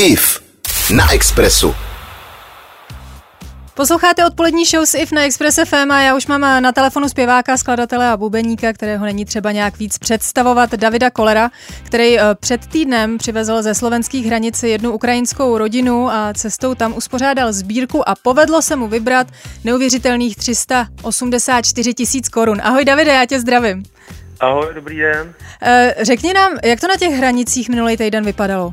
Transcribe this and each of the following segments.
IF na Expressu. Posloucháte odpolední show s IF na Express FM a já už mám na telefonu zpěváka, skladatele a bubeníka, kterého není třeba nějak víc představovat, Davida Kolera, který eh, před týdnem přivezl ze slovenských hranic jednu ukrajinskou rodinu a cestou tam uspořádal sbírku a povedlo se mu vybrat neuvěřitelných 384 tisíc korun. Ahoj Davide, já tě zdravím. Ahoj, dobrý den. Eh, řekni nám, jak to na těch hranicích minulý týden vypadalo?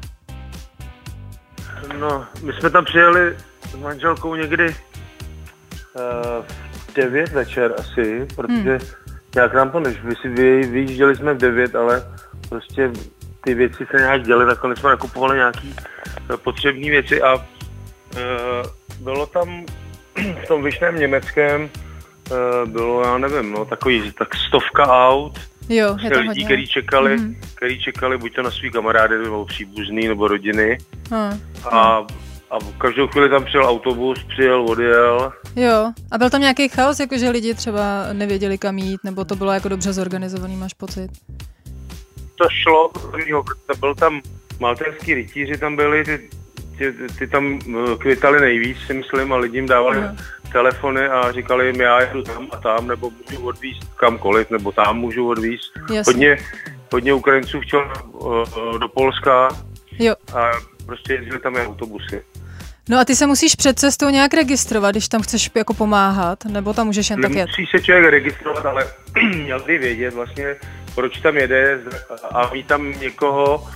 No, my jsme tam přijeli s manželkou někdy uh, v 9 večer asi, protože hmm. nějak nám to než vy vyjížděli jsme v 9, ale prostě ty věci se nějak děly, nakonec jsme nakupovali nějaký uh, potřebné věci a uh, bylo tam v tom vyšném německém uh, bylo, já nevím, no, takový, tak stovka aut, Jo, je to lidí, hodně. který čekali, Mhm. který čekali buď to na svý kamarády, nebo příbuzný, nebo rodiny. Hm. A, a v každou chvíli tam přijel autobus, přijel, odjel. Jo, a byl tam nějaký chaos, jakože lidi třeba nevěděli kam jít, nebo to bylo jako dobře zorganizovaný, máš pocit? To šlo, protože byl tam maltéský rytíři tam byli, ty, ty, ty tam eh, kvitali nejvíc, si myslím, a lidem dávali Aha. Telefony a říkali jim, já jedu tam a tam, nebo můžu odvízt kamkoliv, nebo tam můžu. Jasně. Hodně, hodně Ukrajinců chtěl uh, do Polska Jo. a prostě jezdili tam i autobusy. No a ty se musíš před cestou nějak registrovat, když tam chceš jako pomáhat, nebo tam můžeš jen tak jet? Musí se člověk registrovat, ale měl by vědět vlastně, proč tam jede a mít tam někoho,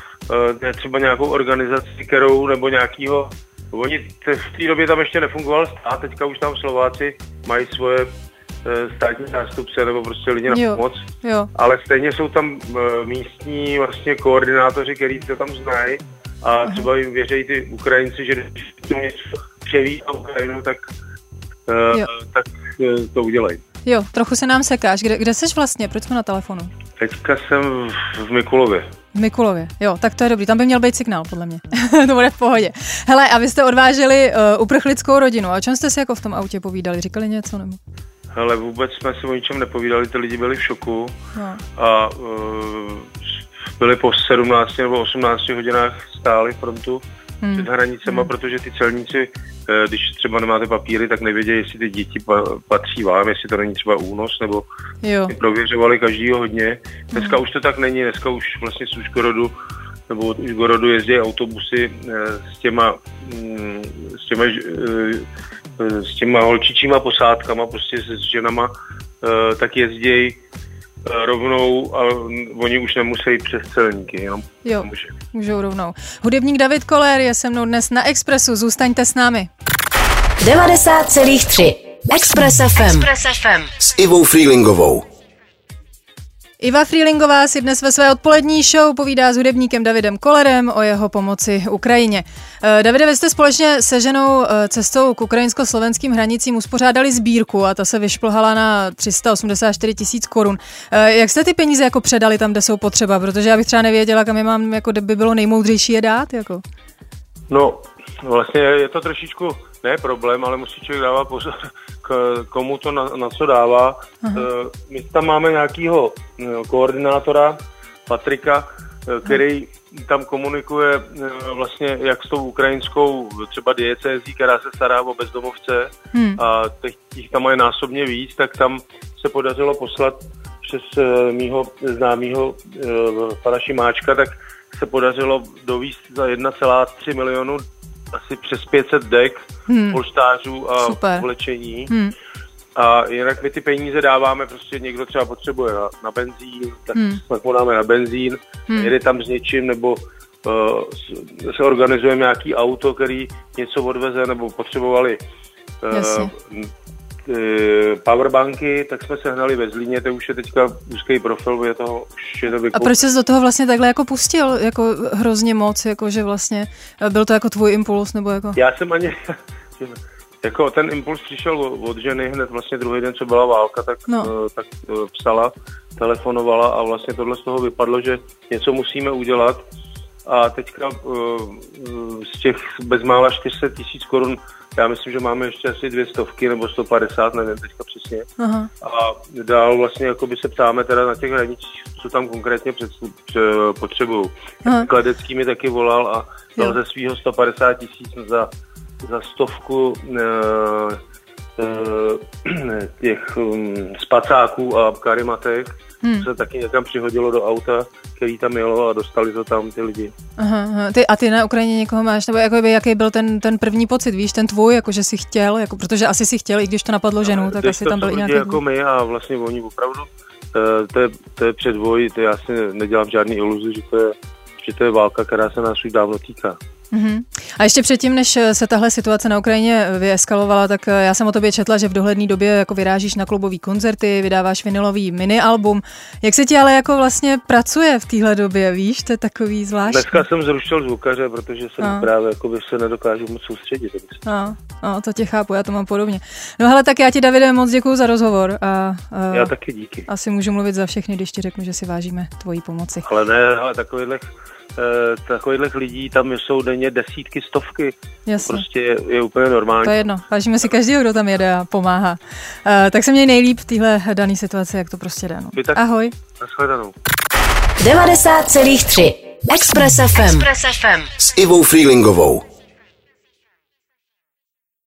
eh, třeba nějakou organizaci, kterou nebo nějakýho, oni v té době tam ještě nefungoval stát, teďka už tam Slováci mají svoje eh, státní zástupce nebo prostě lidi na Jo. pomoc, Jo, ale stejně jsou tam eh, místní vlastně koordinátoři, kteří to tam znají a třeba jim věří ty Ukrajinci, že když to něco převí na Ukrajinu, tak, Jo. tak to udělají. Jo, trochu se nám sekáš. Kde, kde seš vlastně? Proč jsme na telefonu? Teďka jsem v, v Mikulově. V Mikulově. Jo, tak to je dobrý. Tam by měl být signál, podle mě. to bude v pohodě. Hele, a vy jste odváželi uh, uprchlickou rodinu. A o čem jste si jako v tom autě povídali? Říkali něco nebo? Ale vůbec jsme si o ničem nepovídali, ty lidi byli v šoku No. a uh, byli po 17 nebo 18 hodinách stáli frontu Hmm. před hranicema, protože ty celníci, eh, když třeba nemáte papíry, tak nevědějí, jestli ty děti pa- patří vám, jestli to není třeba únos, nebo Jo, prověřovali každýho hodně. Dneska už to tak není, dneska už vlastně z Užgorodu nebo od Užgorodu jezdí autobusy eh, s těma, mm, s těma, eh, s těma holčičíma posádkama, prostě se s ženama, tak jezdí rovnou a oni už nemusí přes celníky, jenom jo, může. můžou rovnou. Hudebník David Koller je se mnou dnes na Expressu. Zůstaňte s námi. 90,3 Express FM. Express FM. S Ivou Freelingovou. Iva Freelingová si dnes ve své odpolední show povídá s hudebníkem Davidem Kolerem o jeho pomoci Ukrajině. Eh, Davide, vy jste společně se ženou eh, cestou k ukrajinsko-slovenským hranicím uspořádali sbírku a ta se vyšplhala na 384 tisíc korun. Eh, Jak jste ty peníze jako předali tam, kde jsou potřeba? Protože já bych třeba nevěděla, kam je mám, jako by bylo nejmoudřejší je dát. Jako. No, vlastně je to trošičku, ne problém, ale musí člověk dávat pozor, k, komu to na, na co dává. Eh, My tam máme nějakého koordinátora, Patrika, eh, který tam komunikuje eh, vlastně jak s tou ukrajinskou třeba diecézí, která se stará o bezdomovce Hmm. a těch, těch tam mají násobně víc, tak tam se podařilo poslat přes mýho známého pana Šimáčka, tak se podařilo dovíst za 1,3 milionu asi přes 500 dek, Hmm. polštářů a Super. vlečení. Hmm. A jinak my ty peníze dáváme, prostě někdo třeba potřebuje na, na benzín, tak Hmm. tak mu dáme na benzín, Hmm. jede tam s něčím, nebo uh, se organizujeme nějaký auto, který něco odveze, nebo potřebovali Jasně. Uh, powerbanky, tak jsme sehnali ve Zlíně, to už je teďka úzký profil, je to, už je to A vykup. proč jsi do toho vlastně takhle jako pustil, jako hrozně moc, jako že vlastně eh, byl to jako tvůj impuls, nebo jako... Já jsem ani, jako ten impuls přišel od ženy hned vlastně druhý den, co byla válka, tak, No. no. tak eh, psala, telefonovala a vlastně tohle z toho vypadlo, že něco musíme udělat a teďka uh, z těch bezmála 400 tisíc korun já myslím, že máme ještě asi dvě stovky nebo 150, nevím teďka přesně. Aha. A dál vlastně jako by se ptáme teda na těch hranicích, co tam konkrétně před, potřebují. Kledecký mi taky volal a dal ze svého 150 tisíc za, za stovku uh, těch um, spacáků a karimatek hmm. se taky někam přihodilo do auta, který tam jelo a dostali to tam ty lidi. Aha, aha. Ty, a ty na Ukrajině někoho máš, nebo jako by, jaký byl ten, ten první pocit, víš, ten tvůj, jako že jsi chtěl, jako, protože asi si chtěl, i když to napadlo ženu, no, tak asi tam byl i nějaký... jako my a vlastně oni opravdu, to, eh, to, je, to je předvoj, to já si nedělám žádný iluzi, že to je, že to je válka, která se nás už dávno týká. Mm-hmm. A ještě předtím, než se tahle situace na Ukrajině vyeskalovala, tak eh, já jsem o tobě četla, že v dohledné době jako vyrážíš na klubový koncerty, vydáváš vinilový mini-album. Jak se ti ale jako vlastně pracuje v téhle době, víš? To je takový zvláštní. Dneska jsem zrušil zvukaře, protože jsem a. právě jako by se nedokážu moc soustředit. A, a, to tě chápu, já to mám podobně. No hele, tak já ti, Davide, moc děkuji za rozhovor. A, a já taky díky. Asi můžu mluvit za všechny, když ti řeknu, že si vážíme tvojí pomoci. Ale ne, ale takovýhle Eh, takových lidí tam jsou denně desítky, stovky. Jasně. Prostě je, je úplně normální. To je jedno. Vážíme si každého, kdo tam jede a pomáhá. Uh, tak se měj nejlíp v téhle dané situaci, jak to prostě jde. No. Tak Ahoj. Nashledanou. 90,3 Express FM. Express FM. S Ivou Freelingovou.